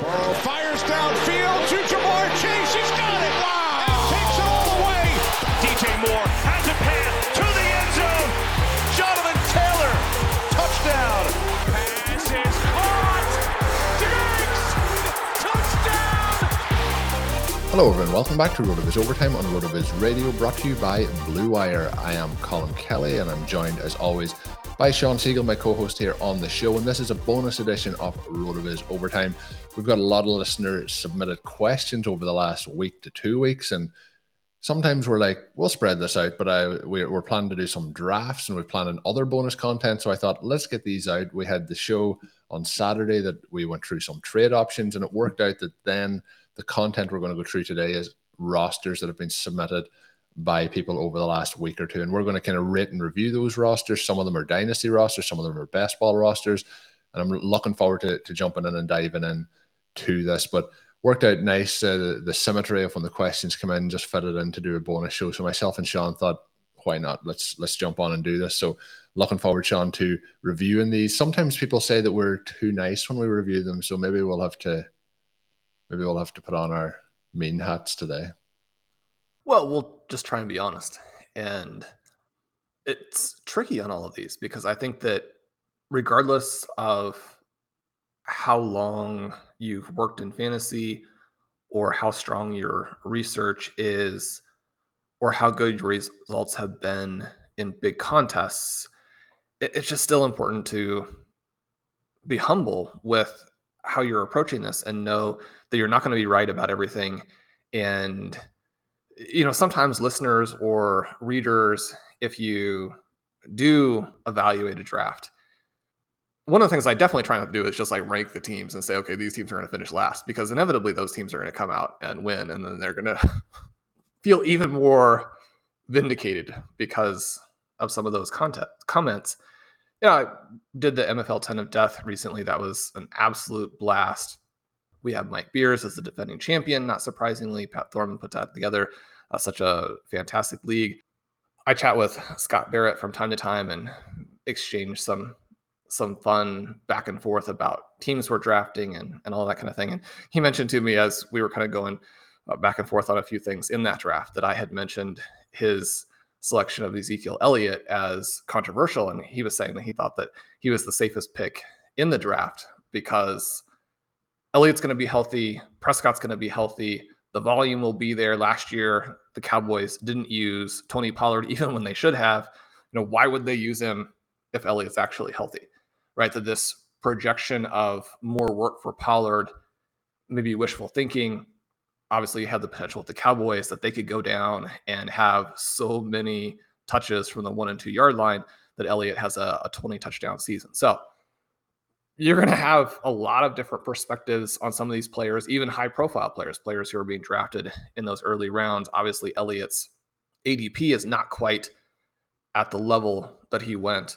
Burrow fires downfield to Ja'Marr Chase. He's got it. Wow. And takes it all the way. DJ Moore has a pass to the end zone. Jonathan Taylor. Touchdown. Pass is caught. Diggs. Touchdown. Hello, everyone. Welcome back to RotoViz Overtime on RotoViz Radio, brought to you by Blue Wire. I am Colin Kelly, and I'm joined, as always, by Sean Siegele, my co-host here on the show. And this is a bonus edition of RotoViz Overtime. We've got a lot of listeners submitted questions over the last week to two weeks, and sometimes we're like, we'll spread this out, but I we're, we're planning to do some drafts and we're planning other bonus content. So I thought, let's get these out. We had the show on Saturday that we went through some trade options, and it worked out that then the content we're going to go through today is rosters that have been submitted by people over the last week or two. And we're going to kind of rate and review those rosters. Some of them are dynasty rosters, some of them are best ball rosters. And I'm looking forward to, to jumping in and diving in to this, but worked out nice. Uh, the, the, symmetry of when the questions come in just fitted in to do a bonus show. So myself and Sean thought, why not? Let's let's jump on and do this. So looking forward, Sean, to reviewing these. Sometimes people say that we're too nice when we review them, so maybe we'll have to maybe we'll have to put on our mean hats today. Well, we'll just try and be honest. And it's tricky on all of these because I think that regardless of how long you've worked in fantasy or how strong your research is or how good your results have been in big contests it's just still important to be humble with how you're approaching this and know that you're not going to be right about everything and you know sometimes listeners or readers if you do evaluate a draft one of the things I definitely try not to do is just like rank the teams and say, okay, these teams are going to finish last because inevitably those teams are going to come out and win, and then they're going to feel even more vindicated because of some of those content comments. Yeah, I did the MFL 10 of Death recently. That was an absolute blast. We have Mike Beers as the defending champion. Not surprisingly, Pat Thorman put that together. Uh, such a fantastic league. I chat with Scott Barrett from time to time and exchange some some fun back and forth about teams we're drafting and, and all that kind of thing. And he mentioned to me as we were kind of going uh, back and forth on a few things in that draft that I had mentioned his selection of Ezekiel Elliott as controversial. And he was saying that he thought that he was the safest pick in the draft because Elliott's going to be healthy, Prescott's going to be healthy. The volume will be there. Last year, the Cowboys didn't use Tony Pollard even when they should have. You know, why would they use him if Elliott's actually healthy? right? That this projection of more work for Pollard, maybe wishful thinking. Obviously, you have the potential with the Cowboys that they could go down and have so many touches from the one and two yard line that Elliott has a, a 20 touchdown season. So you're going to have a lot of different perspectives on some of these players, even high profile players, players who are being drafted in those early rounds. Obviously, Elliott's ADP is not quite at the level that he went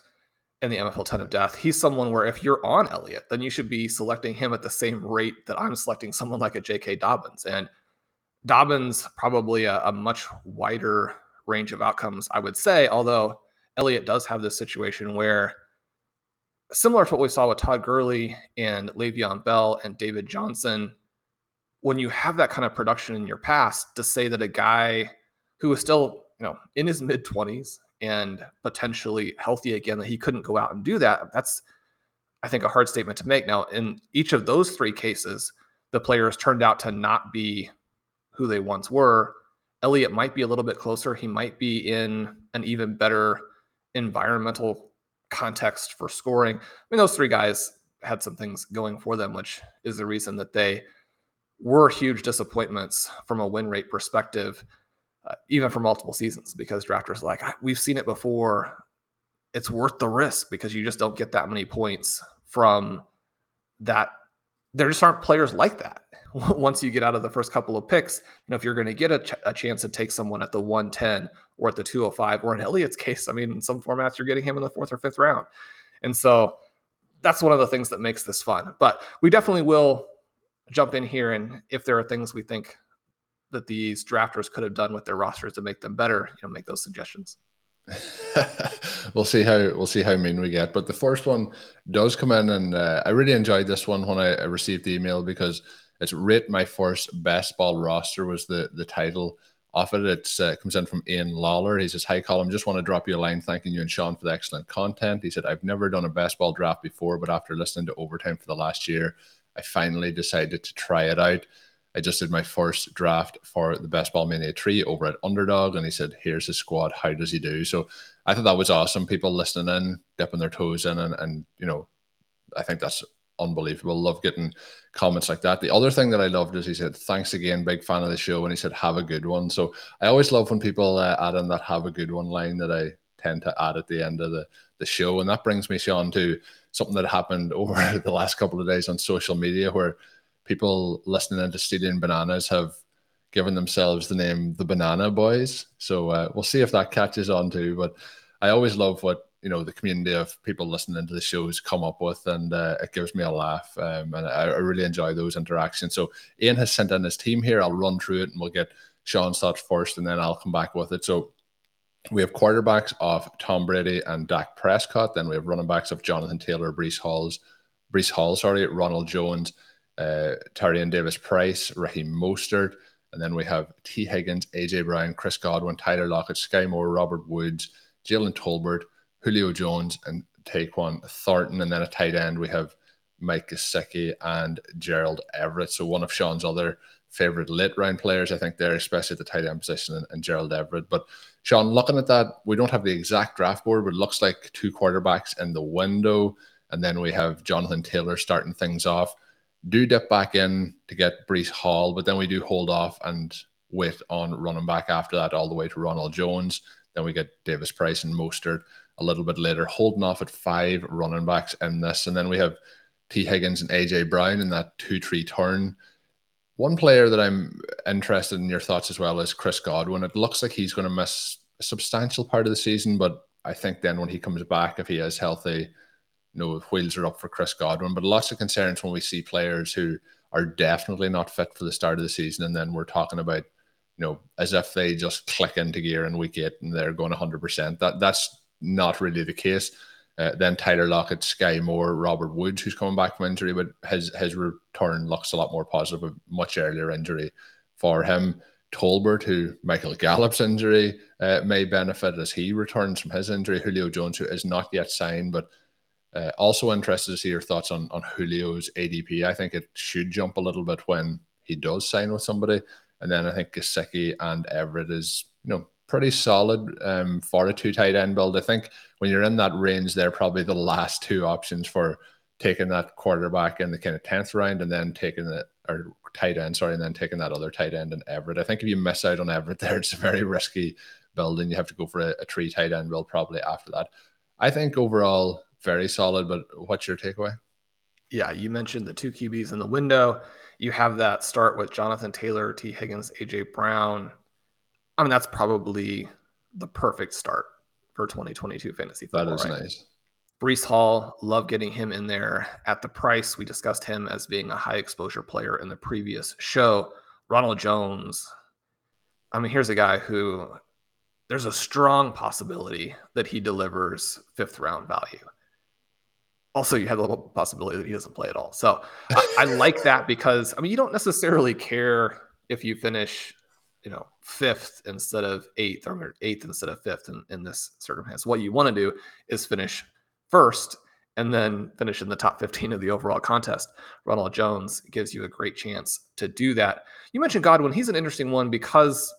in the MFL 10 of death. He's someone where if you're on Elliott, then you should be selecting him at the same rate that I'm selecting someone like a J.K. Dobbins. And Dobbins probably a, a much wider range of outcomes, I would say, although Elliott does have this situation where similar to what we saw with Todd Gurley and Le'Veon Bell and David Johnson, when you have that kind of production in your past, to say that a guy who is still, you know, in his mid 20s and potentially healthy again that he couldn't go out and do that that's i think a hard statement to make now in each of those three cases the players turned out to not be who they once were. Elliott might be a little bit closer. He might be in an even better environmental context for scoring. I mean, those three guys had some things going for them, which is the reason that they were huge disappointments from a win rate perspective, uh, even for multiple seasons, because drafters like, we've seen it before. It's worth the risk because you just don't get that many points from that. There just aren't players like that. Once you get out of the first couple of picks, you know, if you're going to get a, ch- a chance to take someone at the 110 or at the 205, or in Elliott's case, I mean, in some formats, you're getting him in the fourth or fifth round. And so that's one of the things that makes this fun. But we definitely will jump in here and if there are things we think that these drafters could have done with their rosters to make them better, you know, make those suggestions. we'll see how we'll see how mean we get. But the first one does come in, and uh, I really enjoyed this one when I, I received the email because it's rate my first best ball roster was the the title of it. It uh, comes in from Ian Lawler. He says, "Hi, Colin. Just want to drop you a line thanking you and Sean for the excellent content." He said, "I've never done a best ball draft before, but after listening to overtime for the last year, I finally decided to try it out. I just did my first draft for the Best Ball Mania tree over at Underdog, and he said, Here's his squad. How does he do? So I thought that was awesome. People listening in, dipping their toes in, and, and you know, I think that's unbelievable. Love getting comments like that. The other thing that I loved is he said, Thanks again, big fan of the show. And he said, Have a good one. So I always love when people uh, add in that have a good one line that I tend to add at the end of the, the show. And that brings me, Sean, to something that happened over the last couple of days on social media where people listening into Stealing Bananas have given themselves the name the Banana Boys. So uh, we'll see if that catches on too. But I always love what you know the community of people listening to the shows come up with, and uh, it gives me a laugh, um, and I, I, really enjoy those interactions. So Ian has sent in his team here. I'll run through it, and we'll get Sean's thoughts first, and then I'll come back with it. So we have quarterbacks of Tom Brady and Dak Prescott. Then we have running backs of Jonathan Taylor, Breece Hall's, Breece Hall, sorry, Ronald Jones, uh, Tyrion Davis Price, Raheem Mostert. And then we have Tee Higgins, AJ Brown, Chris Godwin, Tyler Lockett, Skyy Moore, Robert Woods, Jalen Tolbert, Julio Jones, and Tyquan Thornton. And then a tight end, we have Mike Gesicki and Gerald Everett. So one of Sean's other favorite late round players, I think, there, especially at the tight end position, and, and Gerald Everett. But Sean, looking at that, we don't have the exact draft board, but it looks like two quarterbacks in the window. And then we have Jonathan Taylor starting things off. Do dip back in to get Breece Hall, but then we do hold off and wait on running back after that all the way to Ronald Jones. Then we get Davis Price and Mostert a little bit later, holding off at five running backs in this. And then we have Tee Higgins and AJ Brown in that 2 3 turn. One player that I'm interested in your thoughts as well is Chris Godwin. It looks like he's going to miss a substantial part of the season, but I think then when he comes back, if he is healthy, you know, wheels are up for Chris Godwin. But lots of concerns when we see players who are definitely not fit for the start of the season, and then we're talking about, you know, as if they just click into gear in week eight and they're going 100%. That that's not really the case. Uh, then Tyler Lockett, Skyy Moore, Robert Woods, who's coming back from injury, but his his return looks a lot more positive. A much earlier injury for him. Tolbert, who Michael Gallup's injury uh, may benefit as he returns from his injury. Julio Jones, who is not yet signed, but uh, also interested to see your thoughts on on Julio's ADP. I think it should jump a little bit when he does sign with somebody, and then I think Gesicki and Everett is you know pretty solid um, for a two tight end build. I think when you're in that range, they're probably the last two options for taking that quarterback in the kind of 10th round and then taking it or tight end, sorry, and then taking that other tight end in Everett. I think if you miss out on Everett there, it's a very risky build and you have to go for a, a three tight end build probably after that. I think overall, very solid, but what's your takeaway? Yeah, you mentioned the two QBs in the window. You have that start with Jonathan Taylor, Tee Higgins, AJ Brown, I mean, that's probably the perfect start for 2022 fantasy football. That is right? nice. Breece Hall, love getting him in there at the price. We discussed him as being a high exposure player in the previous show. Ronald Jones. I mean, here's a guy who there's a strong possibility that he delivers fifth round value. Also, you have a little possibility that he doesn't play at all. So I, I like that because, I mean, you don't necessarily care if you finish you know fifth instead of eighth or eighth instead of fifth in, in this circumstance what you want to do is finish first and then finish in the top 15 of the overall contest. Ronald Jones gives you a great chance to do that. You mentioned Godwin. He's an interesting one because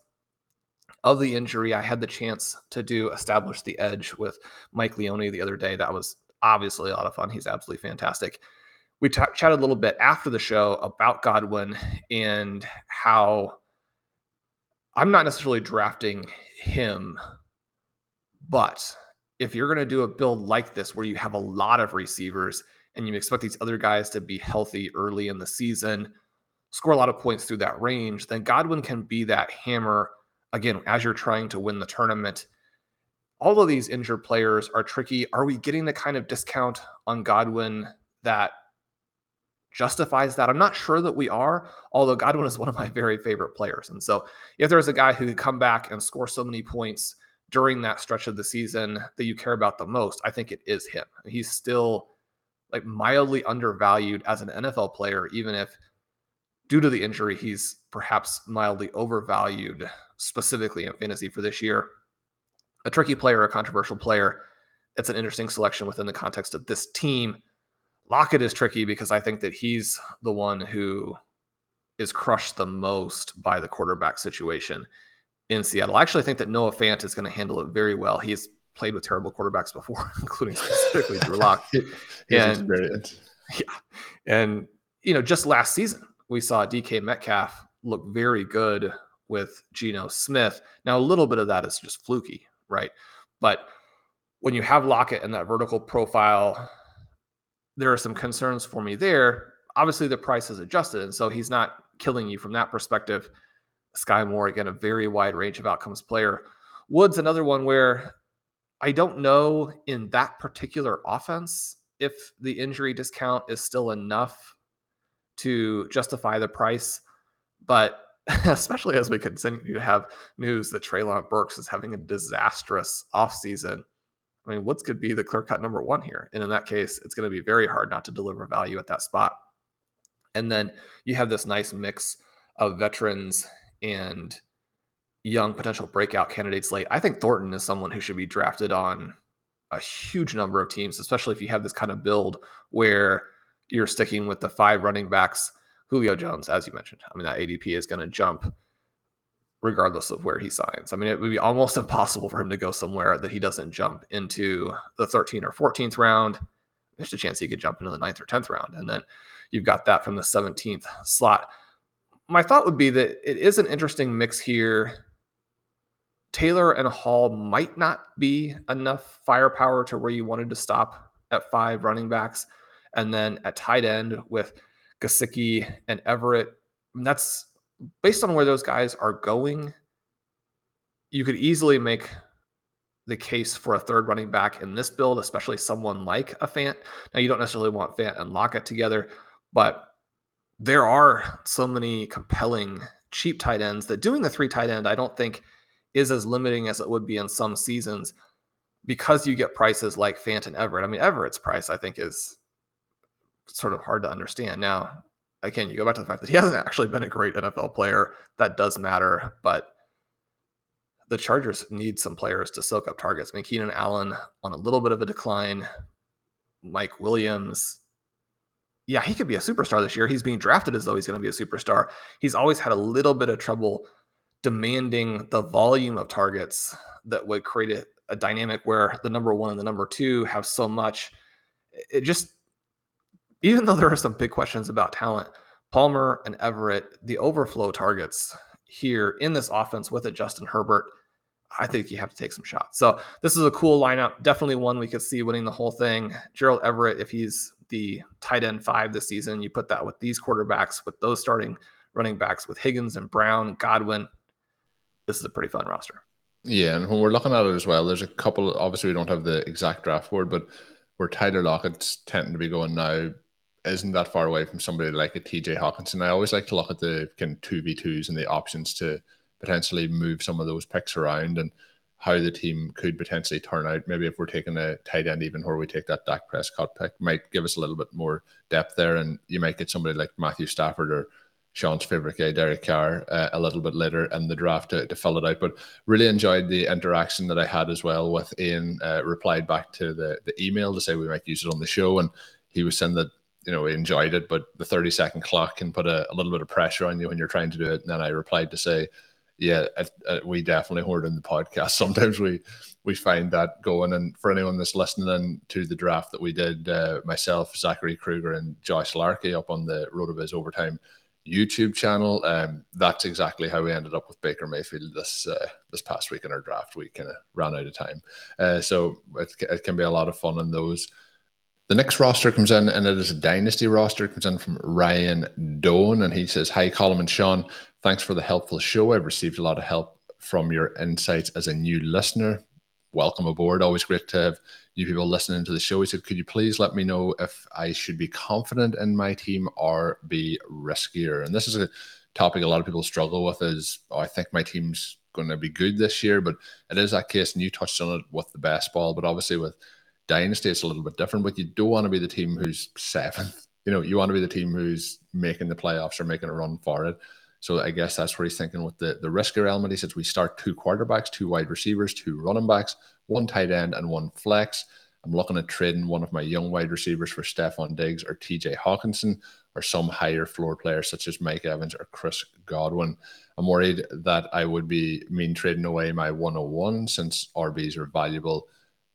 of the injury. I had the chance to do establish the edge with Mike Leone the other day. That was obviously a lot of fun. He's absolutely fantastic. We t- chatted a little bit after the show about Godwin and how I'm not necessarily drafting him, but if you're going to do a build like this where you have a lot of receivers and you expect these other guys to be healthy early in the season, score a lot of points through that range, then Godwin can be that hammer again as you're trying to win the tournament. All of these injured players are tricky. Are we getting the kind of discount on Godwin that justifies that? I'm not sure that we are, although Godwin is one of my very favorite players. And so if there's a guy who could come back and score so many points during that stretch of the season that you care about the most, I think it is him. He's still like mildly undervalued as an NFL player, even if due to the injury, he's perhaps mildly overvalued specifically in fantasy for this year. A tricky player, a controversial player. It's an interesting selection within the context of this team. Lockett is tricky because I think that he's the one who is crushed the most by the quarterback situation in Seattle. I actually think that Noah Fant is going to handle it very well. He's played with terrible quarterbacks before, including specifically Drew Lock. and, brilliant. Yeah. And, you know, just last season, we saw DK Metcalf look very good with Geno Smith. Now, a little bit of that is just fluky, right? But when you have Lockett and that vertical profile, there are some concerns for me there. Obviously, the price is adjusted, and so he's not killing you from that perspective. Skyy Moore, again, a very wide range of outcomes player. Woods, another one where I don't know in that particular offense if the injury discount is still enough to justify the price. But especially as we continue to have news that Treylon Burks is having a disastrous offseason. I mean, Woods could be the clear cut number one here. And in that case, it's going to be very hard not to deliver value at that spot. And then you have this nice mix of veterans and young potential breakout candidates late. I think Thornton is someone who should be drafted on a huge number of teams, especially if you have this kind of build where you're sticking with the five running backs. Julio Jones, as you mentioned, I mean, that ADP is going to jump regardless of where he signs. I mean, it would be almost impossible for him to go somewhere that he doesn't jump into the 13th or 14th round. There's a chance he could jump into the 9th or 10th round. And then you've got that from the 17th slot my thought would be that it is an interesting mix here. Taylor and Hall might not be enough firepower to where you wanted to stop at five running backs. And then at tight end with Gesicki and Everett, that's based on where those guys are going. You could easily make the case for a third running back in this build, especially someone like a Fant. Now, you don't necessarily want Fant and Lockett together, but there are so many compelling cheap tight ends that doing the three tight end, I don't think is as limiting as it would be in some seasons because you get prices like Fant and Everett. I mean, Everett's price, I think, is sort of hard to understand. Now, again, you go back to the fact that he hasn't actually been a great NFL player. That does matter, but the Chargers need some players to soak up targets. I mean, Keenan Allen on a little bit of a decline. Mike Williams, yeah, he could be a superstar this year. He's being drafted as though he's going to be a superstar. He's always had a little bit of trouble demanding the volume of targets that would create a, a dynamic where the number one and the number two have so much. It just, even though there are some big questions about talent, Palmer and Everett, the overflow targets here in this offense with a Justin Herbert, I think you have to take some shots. So this is a cool lineup. Definitely one we could see winning the whole thing. Gerald Everett, if he's the tight end five this season. You put that with these quarterbacks, with those starting running backs, with Higgins and Brown, Godwin. This is a pretty fun roster. Yeah, and when we're looking at it as well, there's a couple. Obviously, we don't have the exact draft board, but where Tyler Lockett's tending to be going now isn't that far away from somebody like a TJ Hockenson. I always like to look at the kind of two v twos and the options to potentially move some of those picks around and how the team could potentially turn out. Maybe if we're taking a tight end, even where we take that Dak Prescott pick, might give us a little bit more depth there, and you might get somebody like Matthew Stafford or Sean's favorite guy, Derek Carr, uh, a little bit later in the draft to, to fill it out. But really enjoyed the interaction that I had as well with Ian. Uh, replied back to the, the email to say we might use it on the show. And he was saying that, you know, enjoyed it, but the 30 second clock can put a, a little bit of pressure on you when you're trying to do it. And then I replied to say, yeah, we definitely heard in the podcast. Sometimes we we find that going. And for anyone that's listening to the draft that we did, uh, myself, Zachary Kruger, and Josh Larkey up on the RotoViz Overtime YouTube channel, um, that's exactly how we ended up with Baker Mayfield this uh, this past week in our draft. We kind of ran out of time, uh, so it, it can be a lot of fun in those. The next roster comes in, and it is a dynasty roster. It comes in from Ryan Doan, and he says, "Hi, Colin and Sean. Thanks for the helpful show. I've received a lot of help from your insights as a new listener. Welcome aboard. Always great to have you people listening to the show. He said, Could you please let me know if I should be confident in my team or be riskier? And this is a topic a lot of people struggle with is oh, I think my team's going to be good this year, but it is that case, and you touched on it with the best ball, but obviously with Dynasty, it's a little bit different, but you don't want to be the team who's seventh. You know, you want to be the team who's making the playoffs or making a run for it. So I guess that's where he's thinking with the, the risker element. He says we start two quarterbacks, two wide receivers, two running backs, one tight end, and one flex. I'm looking at trading one of my young wide receivers for Stefon Diggs or TJ Hockenson or some higher floor players such as Mike Evans or Chris Godwin. I'm worried that I would be mean trading away my 101 since RBs are valuable,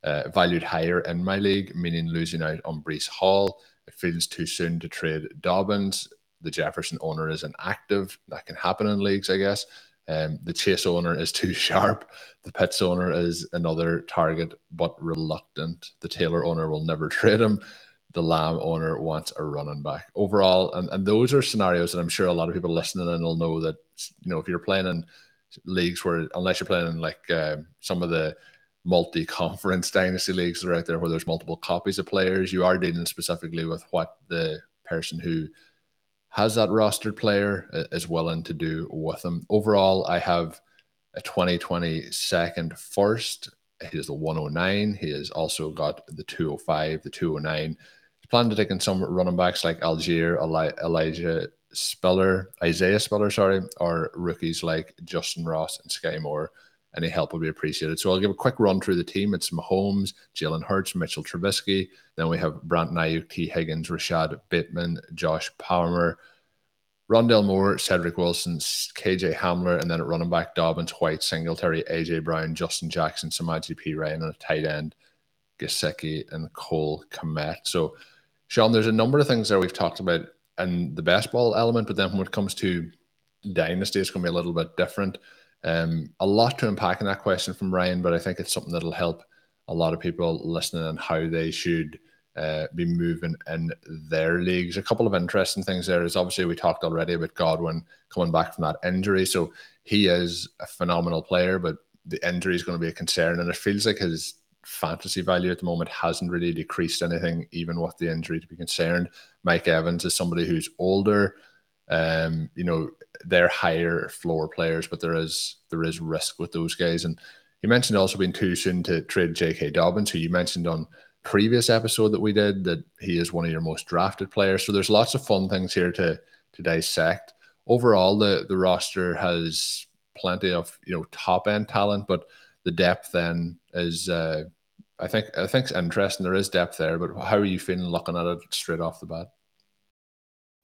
uh, valued higher in my league, meaning losing out on Breece Hall. It feels too soon to trade Dobbins the Jefferson owner is inactive. That can happen in leagues, I guess. Um, the Chase owner is too sharp. The Pitts owner is another target, but reluctant. The Taylor owner will never trade him. The Lamb owner wants a running back. Overall, and, and those are scenarios that I'm sure a lot of people listening and will know that, you know, if you're playing in leagues where, unless you're playing in like uh, some of the multi-conference dynasty leagues that are out there where there's multiple copies of players, you are dealing specifically with what the person who has that rostered player uh, is willing to do with them. Overall, I have a 2020 second first. He is the 109. He has also got the 205, the 209. He's planning to take in some running backs like Allgeier, Eli- Elijah Spiller, Isaiah Spiller, sorry, or rookies like Justyn Ross and Skyy Moore. Any help would be appreciated. So I'll give a quick run through the team. It's Mahomes, Jalen Hurts, Mitchell Trubisky. Then we have Brandon Aiyuk, Tee Higgins, Rashod Bateman, Josh Palmer, Rondale Moore, Cedric Wilson, KJ Hamler, and then at running back, Dobbins, White, Singletary, AJ Brown, Justin Jackson, Samaje Perine, and a tight end, Gesicki and Cole Kmet. So, Sean, there's a number of things there we've talked about and the best ball element, but then when it comes to dynasty, it's going to be a little bit different. Um, a lot to unpack in that question from Ryan, but I think it's something that'll help a lot of people listening on how they should uh, be moving in their leagues. A couple of interesting things there is obviously we talked already about Godwin coming back from that injury. So he is a phenomenal player, but the injury is going to be a concern. And it feels like his fantasy value at the moment hasn't really decreased anything, even with the injury to be concerned. Mike Evans is somebody who's older. Um, you know, they're higher floor players, but there is there is risk with those guys. And you mentioned also being too soon to trade J.K. Dobbins, who you mentioned on previous episode that we did that he is one of your most drafted players. So there's lots of fun things here to to dissect. Overall, the the roster has plenty of you know top end talent, but the depth then is uh, I think I think it's interesting. There is depth there, but how are you feeling looking at it straight off the bat?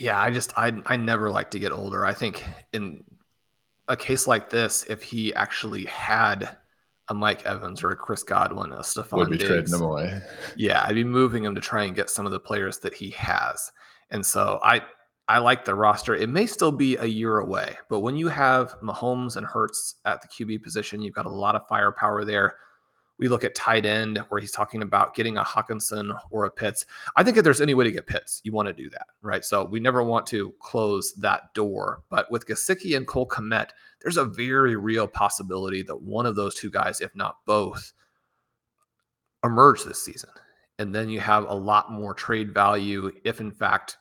Yeah, I just I I never like to get older. I think in a case like this, if he actually had a Mike Evans or a Chris Godwin, a Stefon Would be Diggs, trading them away. yeah, I'd be moving him to try and get some of the players that he has. And so I I like the roster. It may still be a year away, but when you have Mahomes and Hurts at the QB position, you've got a lot of firepower there. We look at tight end where he's talking about getting a Hockenson or a Pitts. I think if there's any way to get Pitts, you want to do that, right? So we never want to close that door. But with Gesicki and Cole Kmet, there's a very real possibility that one of those two guys, if not both, emerge this season. And then you have a lot more trade value if, in fact,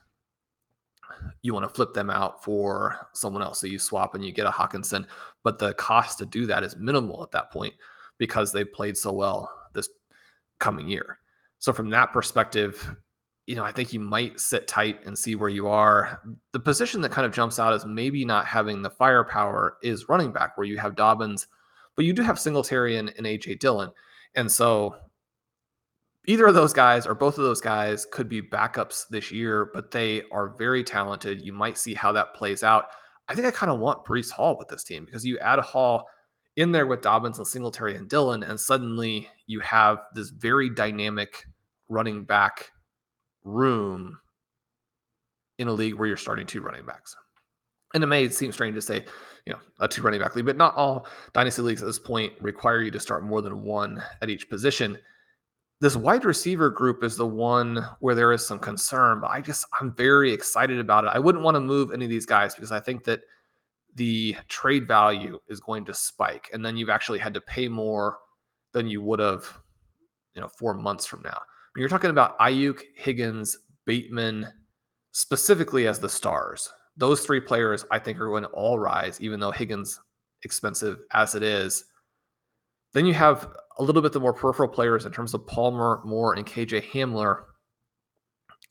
you want to flip them out for someone else. So you swap and you get a Hockenson, but the cost to do that is minimal at that point because they played so well this coming year. So from that perspective, you know, I think you might sit tight and see where you are. The position that kind of jumps out is maybe not having the firepower is running back, where you have Dobbins, but you do have Singletary and, and AJ Dillon. And so either of those guys or both of those guys could be backups this year, but they are very talented. You might see how that plays out. I think I kind of want Breece Hall with this team because you add a Hall in there with Dobbins and Singletary and Dillon, and suddenly you have this very dynamic running back room in a league where you're starting two running backs. And it may seem strange to say, you know, a two running back league, but not all dynasty leagues at this point require you to start more than one at each position this wide receiver group is the one where there is some concern, but I just I'm very excited about it. I wouldn't want to move any of these guys because I think that the trade value is going to spike, and then you've actually had to pay more than you would have, you know, four months from now. When you're talking about Aiyuk, Higgins, Bateman, specifically as the stars, those three players I think are going to all rise, even though Higgins expensive as it is. Then you have a little bit the more peripheral players in terms of Palmer, Moore, and KJ Hamler.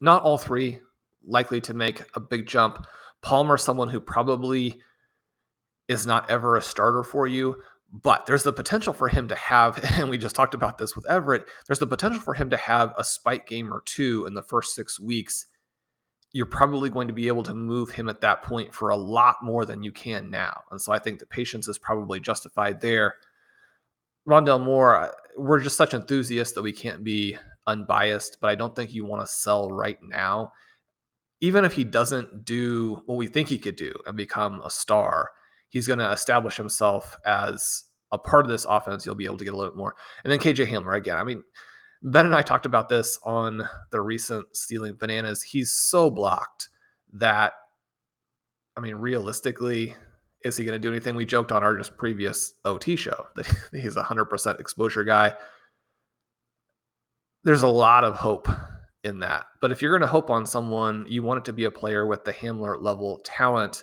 Not all three likely to make a big jump. Palmer, someone who probably is not ever a starter for you, but there's the potential for him to have, and we just talked about this with Everett, there's the potential for him to have a spike game or two in the first six weeks. You're probably going to be able to move him at that point for a lot more than you can now. And so I think the patience is probably justified there. Rondale Moore, uh, we're just such enthusiasts that we can't be unbiased, but I don't think you want to sell right now. Even if he doesn't do what we think he could do and become a star, he's going to establish himself as a part of this offense. You'll be able to get a little bit more. And then KJ Hamler again. I mean, Ben and I talked about this on the recent Stealing Bananas. He's so blocked that, I mean, realistically, is he going to do anything? We joked on our just previous OT show that he's a 100% exposure guy. There's a lot of hope in that. But if you're going to hope on someone, you want it to be a player with the Hamler level talent.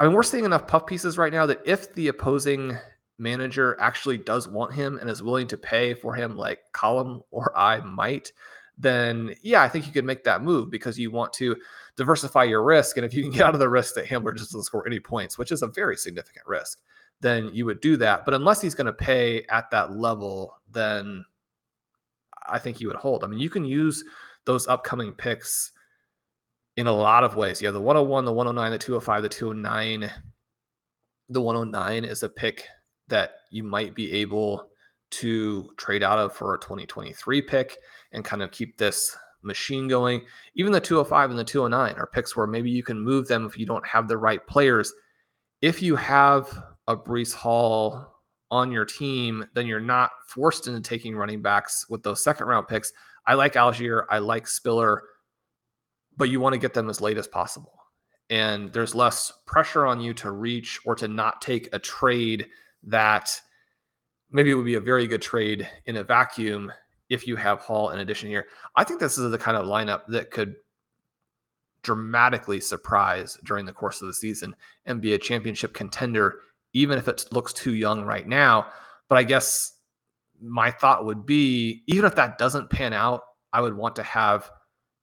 I mean, we're seeing enough puff pieces right now that if the opposing manager actually does want him and is willing to pay for him, like Colin or I might, then yeah, I think you could make that move because you want to diversify your risk. And if you can get out of the risk that Hamler just doesn't score any points, which is a very significant risk, then you would do that. But unless he's going to pay at that level, then I think you would hold. I mean, you can use those upcoming picks in a lot of ways. You have the 101, the 109, the 205, the 209. The 109 is a pick that you might be able to trade out of for a 2023 pick and kind of keep this machine going. Even the 205 and the 209 are picks where maybe you can move them if you don't have the right players. If you have a Breece Hall on your team, then you're not forced into taking running backs with those second round picks. I like Allgeier. I like Spiller, but you want to get them as late as possible. And there's less pressure on you to reach or to not take a trade that maybe it would be a very good trade in a vacuum if you have Hall in addition here. I think this is the kind of lineup that could dramatically surprise during the course of the season and be a championship contender, even if it looks too young right now. But I guess my thought would be even if that doesn't pan out, I would want to have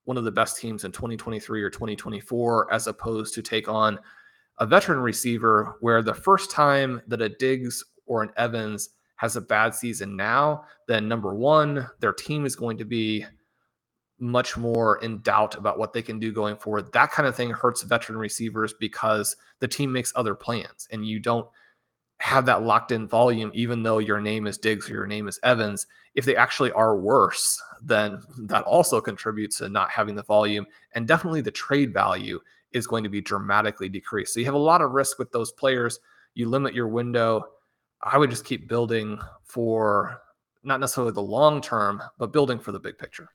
one of the best teams in 2023 or 2024 as opposed to take on a veteran receiver where the first time that a Diggs or an Evans has a bad season now, then number one, their team is going to be much more in doubt about what they can do going forward. That kind of thing hurts veteran receivers because the team makes other plans and you don't have that locked in volume, even though your name is Diggs or your name is Evans. If they actually are worse, then that also contributes to not having the volume and definitely the trade value is going to be dramatically decreased. So you have a lot of risk with those players. You limit your window. I would just keep building for not necessarily the long term, but building for the big picture.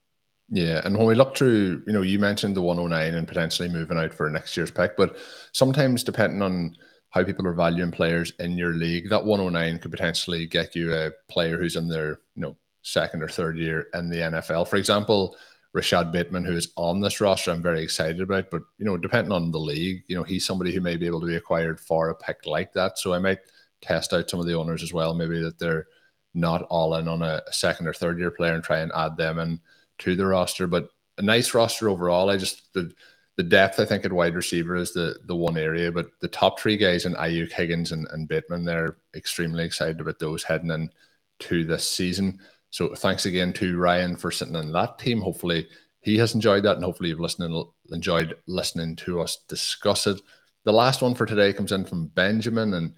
Yeah, and when we look through, you know, you mentioned the 109 and potentially moving out for next year's pick, but sometimes depending on how people are valuing players in your league, that 109 could potentially get you a player who's in their, you know, second or third year in the NFL. For example, Rashod Bateman, who is on this roster, I'm very excited about. But you know, depending on the league, you know, he's somebody who may be able to be acquired for a pick like that. So I might test out some of the owners as well, maybe that they're not all in on a second or third year player and try and add them in to the roster. But a nice roster overall. I just the the depth I think at wide receiver is the the one area, but the top three guys in Aiyuk, Higgins, and, and Bateman, they're extremely excited about those heading in to this season. So thanks again to Ryan for sitting in that team. Hopefully he has enjoyed that, and hopefully you've listening enjoyed listening to us discuss it. The last one for today comes in from Benjamin, and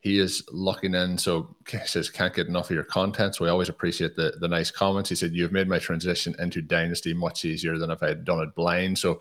he is looking in. So he says, can't get enough of your content. So we always appreciate the, the nice comments. He said, You've made my transition into Dynasty much easier than if I had done it blind. So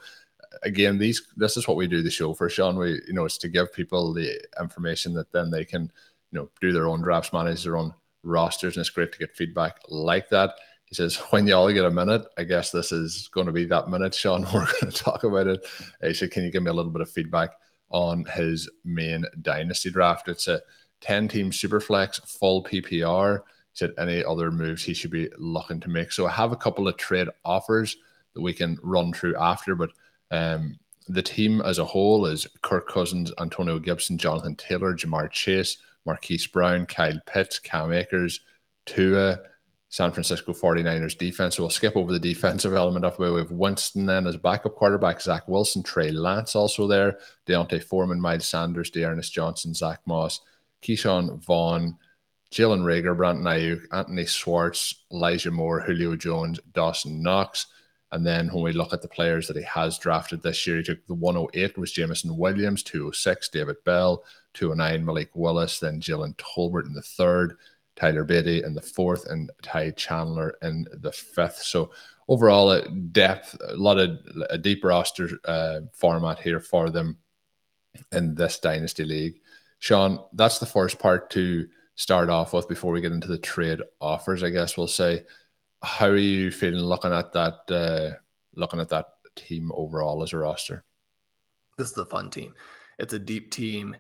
again, these this is what we do the show for, Sean. We, you know, it's to give people the information that then they can, you know, do their own drafts, manage their own rosters, and it's great to get feedback like that. He says, when you all get a minute, I guess this is going to be that minute, Sean. We're going to talk about it. He said, Can you give me a little bit of feedback on his main dynasty draft. It's a 10 team superflex, full PPR. He said any other moves he should be looking to make. So I have a couple of trade offers that we can run through after, but um, the team as a whole is Kirk Cousins, Antonio Gibson, Jonathan Taylor, Ja'Marr Chase, Marquise Brown, Kyle Pitts, Cam Akers, Tua, San Francisco 49ers defense. So we'll skip over the defensive element of it. We have Winston then as backup quarterback, Zach Wilson, Trey Lance also there, D'Onta Foreman, Miles Sanders, D'Ernest Johnson, Zach Moss, Ke'Shawn Vaughn, Jalen Reagor, Brandon Aiyuk, Anthony Schwartz, Elijah Moore, Julio Jones, Dawson Knox. And then when we look at the players that he has drafted this year, he took the 108 was Jameson Williams, 206, David Bell, 209, Malik Willis, then Jalen Tolbert in the third. Tyler Badie in the fourth, and Ty Chandler in the fifth. So overall, a depth, a lot of a deep roster uh, format here for them in this dynasty league. Sean, that's the first part to start off with before we get into the trade offers. I guess we'll say, how are you feeling looking at that? Uh, looking at that team overall as a roster. This is a fun team. It's a deep team.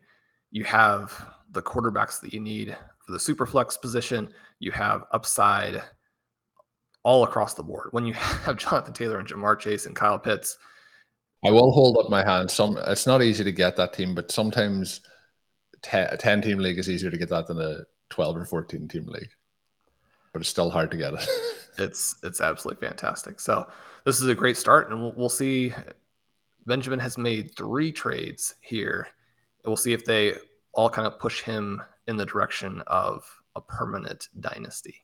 You have the quarterbacks that you need for the super flex position, you have upside all across the board. When you have Jonathan Taylor and Ja'Marr Chase and Kyle Pitts, I will hold up my hand. Some it's not easy to get that team, but sometimes a 10 team league is easier to get that than a 12 or 14 team league. But it's still hard to get it. it's it's absolutely fantastic. So this is a great start, and we'll, we'll see. Benjamin has made three trades here, and we'll see if they all kind of push him in the direction of a permanent dynasty.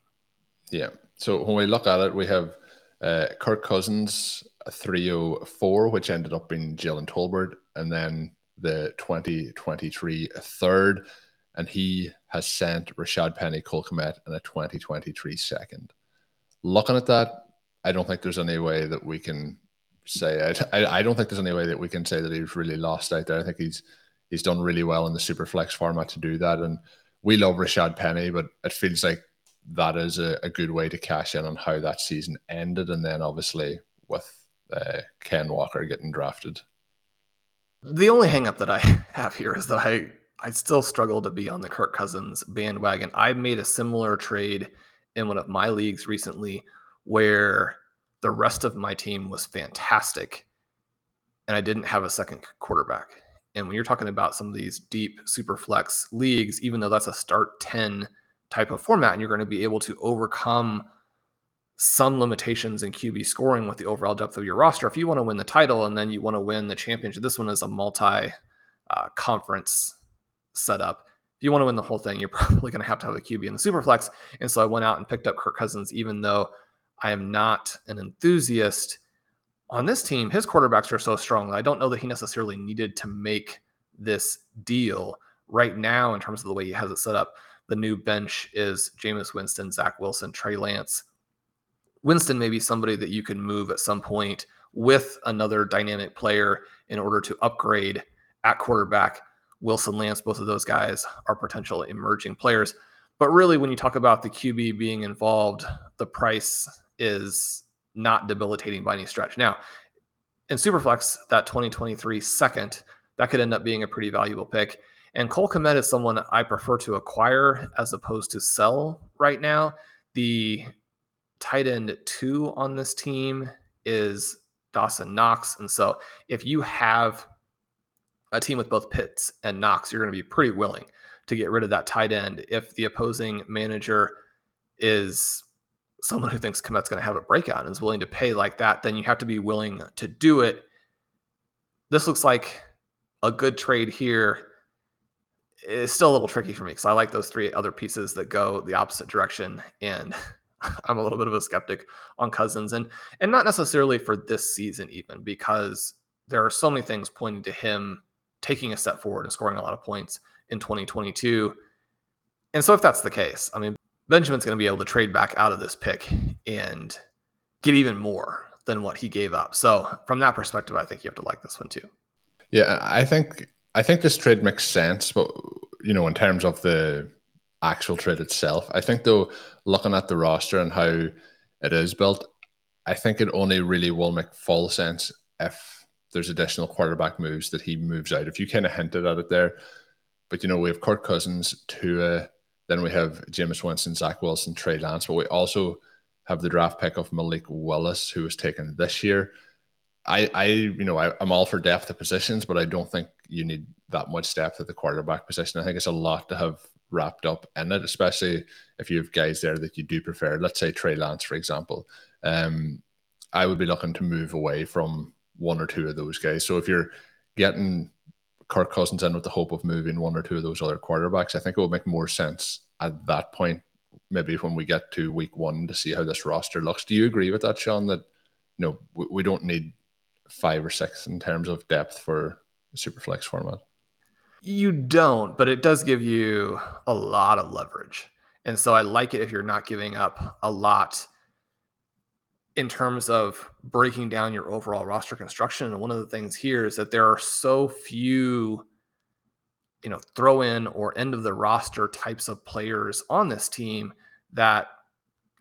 Yeah. So when we look at it, we have uh, Kirk Cousins, a 304, which ended up being Jalen Tolbert, and then the 2023 third. And he has sent Rashad Penny, Cole Kmet, and a 2023 second. Looking at that, I don't think there's any way that we can say I, I don't think there's any way that we can say that he's really lost out there. I think he's he's done really well in the super flex format to do that. And we love Rashad Penny, but it feels like that is a, a good way to cash in on how that season ended. And then obviously with uh, Ken Walker getting drafted. The only hangup that I have here is that I I still struggle to be on the Kirk Cousins bandwagon. I made a similar trade in one of my leagues recently where the rest of my team was fantastic and I didn't have a second quarterback. And when you're talking about some of these deep super flex leagues, even though that's a start 10 type of format, and you're going to be able to overcome some limitations in QB scoring with the overall depth of your roster. If you want to win the title and then you want to win the championship, this one is a multi uh, conference setup. If you want to win the whole thing, you're probably going to have to have a QB in the Superflex. And so I went out and picked up Kirk Cousins, even though I am not an enthusiast on this team. His quarterbacks are so strong that I don't know that he necessarily needed to make this deal right now in terms of the way he has it set up. The new bench is Jameis Winston, Zach Wilson, Trey Lance. Winston may be somebody that you can move at some point with another dynamic player in order to upgrade at quarterback. Wilson Lance, both of those guys are potential emerging players. But really, when you talk about the QB being involved, the price is not debilitating by any stretch. Now, in Superflex, that 2023 second, that could end up being a pretty valuable pick. And Cole Kmet is someone I prefer to acquire as opposed to sell right now. The tight end two on this team is Dawson Knox. And so if you have a team with both Pitts and Knox, you're going to be pretty willing to get rid of that tight end if the opposing manager is someone who thinks Kmet's going to have a breakout and is willing to pay like that, then you have to be willing to do it. This looks like a good trade here. It's still a little tricky for me because I like those three other pieces that go the opposite direction. And I'm a little bit of a skeptic on Cousins and and not necessarily for this season even because there are so many things pointing to him taking a step forward and scoring a lot of points in 2022. And so if that's the case, I mean Benjamin's going to be able to trade back out of this pick and get even more than what he gave up. So from that perspective, I think you have to like this one too. Yeah, I think I think this trade makes sense, but you know, in terms of the actual trade itself. I think though, looking at the roster and how it is built, I think it only really will make full sense if there's additional quarterback moves that he moves out. If you kind of hinted at it there, but you know, we have Kirk Cousins, Tua, then we have Jameis Winston, Zach Wilson, Trey Lance, but we also have the draft pick of Malik Willis, who was taken this year. I, I, you know, I, I'm all for depth of positions, but I don't think you need that much depth at the quarterback position. I think it's a lot to have wrapped up in it, especially if you have guys there that you do prefer. Let's say Trey Lance, for example. Um, I would be looking to move away from one or two of those guys. So if you're getting Kirk Cousins in with the hope of moving one or two of those other quarterbacks, I think it would make more sense at that point, maybe when we get to week one to see how this roster looks. Do you agree with that, Shawn? That you know we, we don't need five or six in terms of depth for super flex format. You don't, but it does give you a lot of leverage. And so I like it if you're not giving up a lot in terms of breaking down your overall roster construction. And one of the things here is that there are so few, you know, throw in or end of the roster types of players on this team that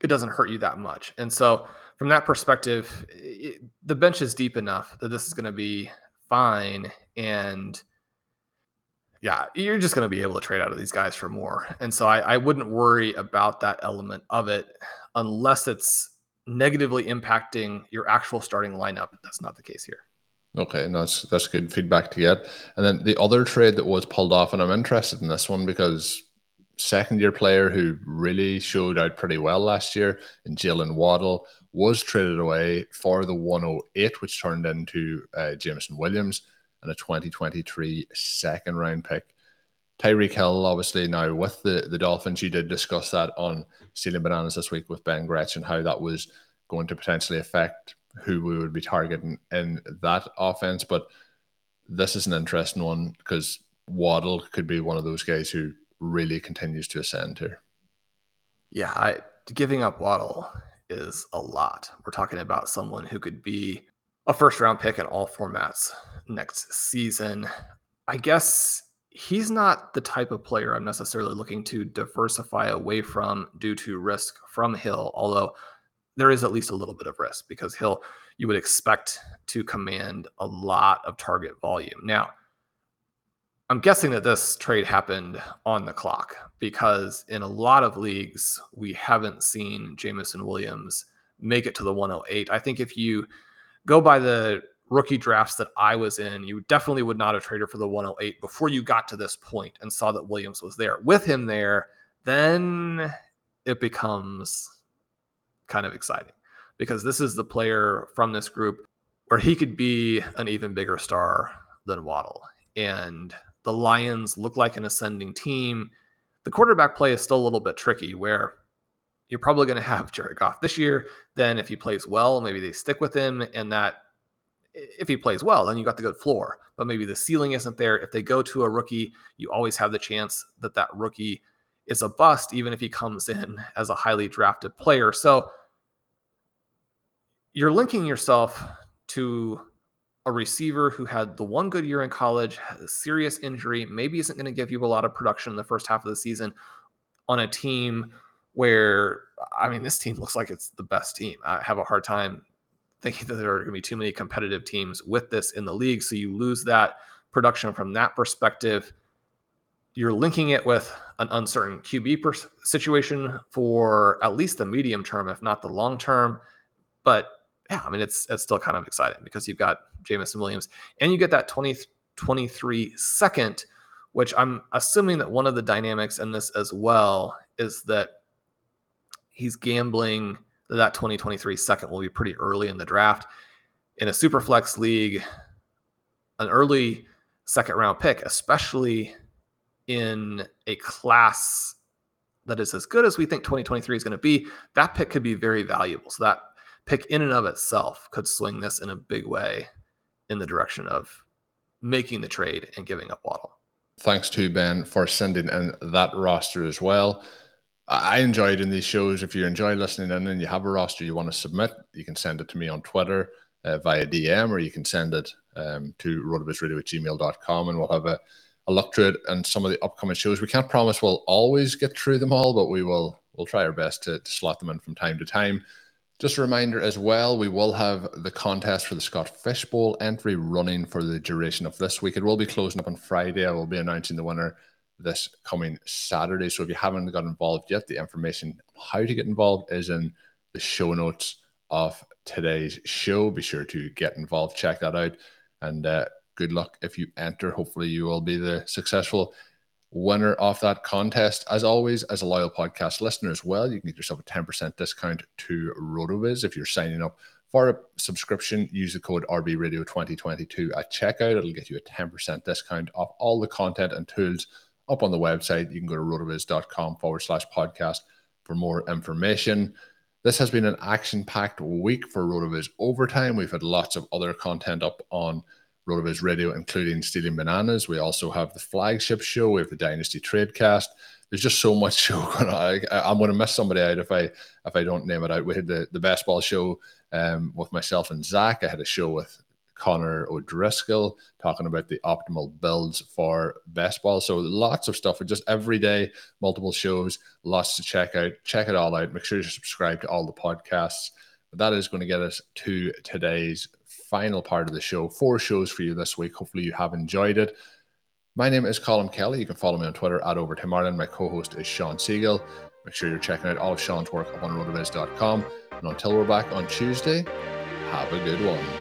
it doesn't hurt you that much. And so from that perspective, it, the bench is deep enough that this is going to be fine. And yeah, you're just going to be able to trade out of these guys for more. And so I, I wouldn't worry about that element of it unless it's negatively impacting your actual starting lineup. That's not the case here. Okay, and that's that's good feedback to get. And then the other trade that was pulled off, and I'm interested in this one because second year player who really showed out pretty well last year in Jalen Waddle was traded away for the 108, which turned into uh, Jameson Williams and a 2023 second round pick. Tyreek Hill, obviously, now with the, the Dolphins, you did discuss that on Stealing Bananas this week with Ben Gretch and how that was going to potentially affect who we would be targeting in that offense. But this is an interesting one because Waddle could be one of those guys who really continues to ascend here. Yeah, I, giving up Waddle is a lot. We're talking about someone who could be a first round pick in all formats next season. I guess he's not the type of player I'm necessarily looking to diversify away from due to risk from Hill, although there is at least a little bit of risk because Hill, you would expect to command a lot of target volume. Now, I'm guessing that this trade happened on the clock because in a lot of leagues, we haven't seen Jameson Williams make it to the 108. I think if you go by the rookie drafts that I was in, you definitely would not have traded for the 108 before you got to this point and saw that Williams was there. With him there, then it becomes kind of exciting because this is the player from this group where he could be an even bigger star than Waddle. And the Lions look like an ascending team. The quarterback play is still a little bit tricky where you're probably going to have Jared Goff this year. Then, if he plays well, maybe they stick with him. And that, if he plays well, then you got the good floor. But maybe the ceiling isn't there. If they go to a rookie, you always have the chance that that rookie is a bust, even if he comes in as a highly drafted player. So you're linking yourself to a receiver who had the one good year in college, has a serious injury, maybe isn't going to give you a lot of production in the first half of the season on a team where, I mean, this team looks like it's the best team. I have a hard time thinking that there are going to be too many competitive teams with this in the league. So you lose that production from that perspective. You're linking it with an uncertain QB per- situation for at least the medium term, if not the long term. But yeah, I mean, it's it's still kind of exciting because you've got Jameson Williams and you get that 2023 second, which I'm assuming that one of the dynamics in this as well is that he's gambling that that 2023 second will be pretty early in the draft. In a super flex league, an early second round pick, especially in a class that is as good as we think 2023 is going to be, that pick could be very valuable. So that pick in and of itself could swing this in a big way in the direction of making the trade and giving up Waddle. Thanks to Ben for sending in that roster as well. I enjoyed in these shows. If you enjoy listening in and you have a roster you want to submit, you can send it to me on Twitter uh, via DM or you can send it um, to rotovizradio at gmail.com and we'll have a, a look through it and some of the upcoming shows. We can't promise we'll always get through them all, but we will we'll try our best to, to slot them in from time to time. Just a reminder as well, we will have the contest for the Scott Fish Bowl entry running for the duration of this week. It will be closing up on Friday. I will be announcing the winner this coming Saturday. So if you haven't got involved yet, the information how to get involved is in the show notes of today's show. Be sure to get involved, check that out, and uh, good luck if you enter. Hopefully, you will be the successful winner of that contest. As always, as a loyal podcast listener as well, you can get yourself a 10% discount to RotoViz if you're signing up for a subscription. Use the code RBRadio2022 at checkout. It'll get you a 10% discount off all the content and tools up on the website. You can go to rotoviz.com forward slash podcast for more information. This has been an action packed week for RotoViz Overtime. We've had lots of other content up on RotoViz Radio, including Stealing Bananas. We also have the flagship show. We have the Dynasty Tradecast. There's just so much show going on. I, am going to miss somebody out if I if I don't name it out. We had the the best ball show um, with myself and Zach. I had a show with Connor O'Driscoll talking about the optimal builds for best ball. So lots of stuff. Just every day, multiple shows, lots to check out. Check it all out. Make sure you subscribe to all the podcasts. But that is going to get us to today's final part of the show. Four shows for you this week. Hopefully, you have enjoyed it. My name is Colin Kelly. You can follow me on Twitter at Overtime Ireland. My co host is Shawn Siegele. Make sure you're checking out all of Shawn's work up on rotoviz.com. And until we're back on Tuesday, have a good one.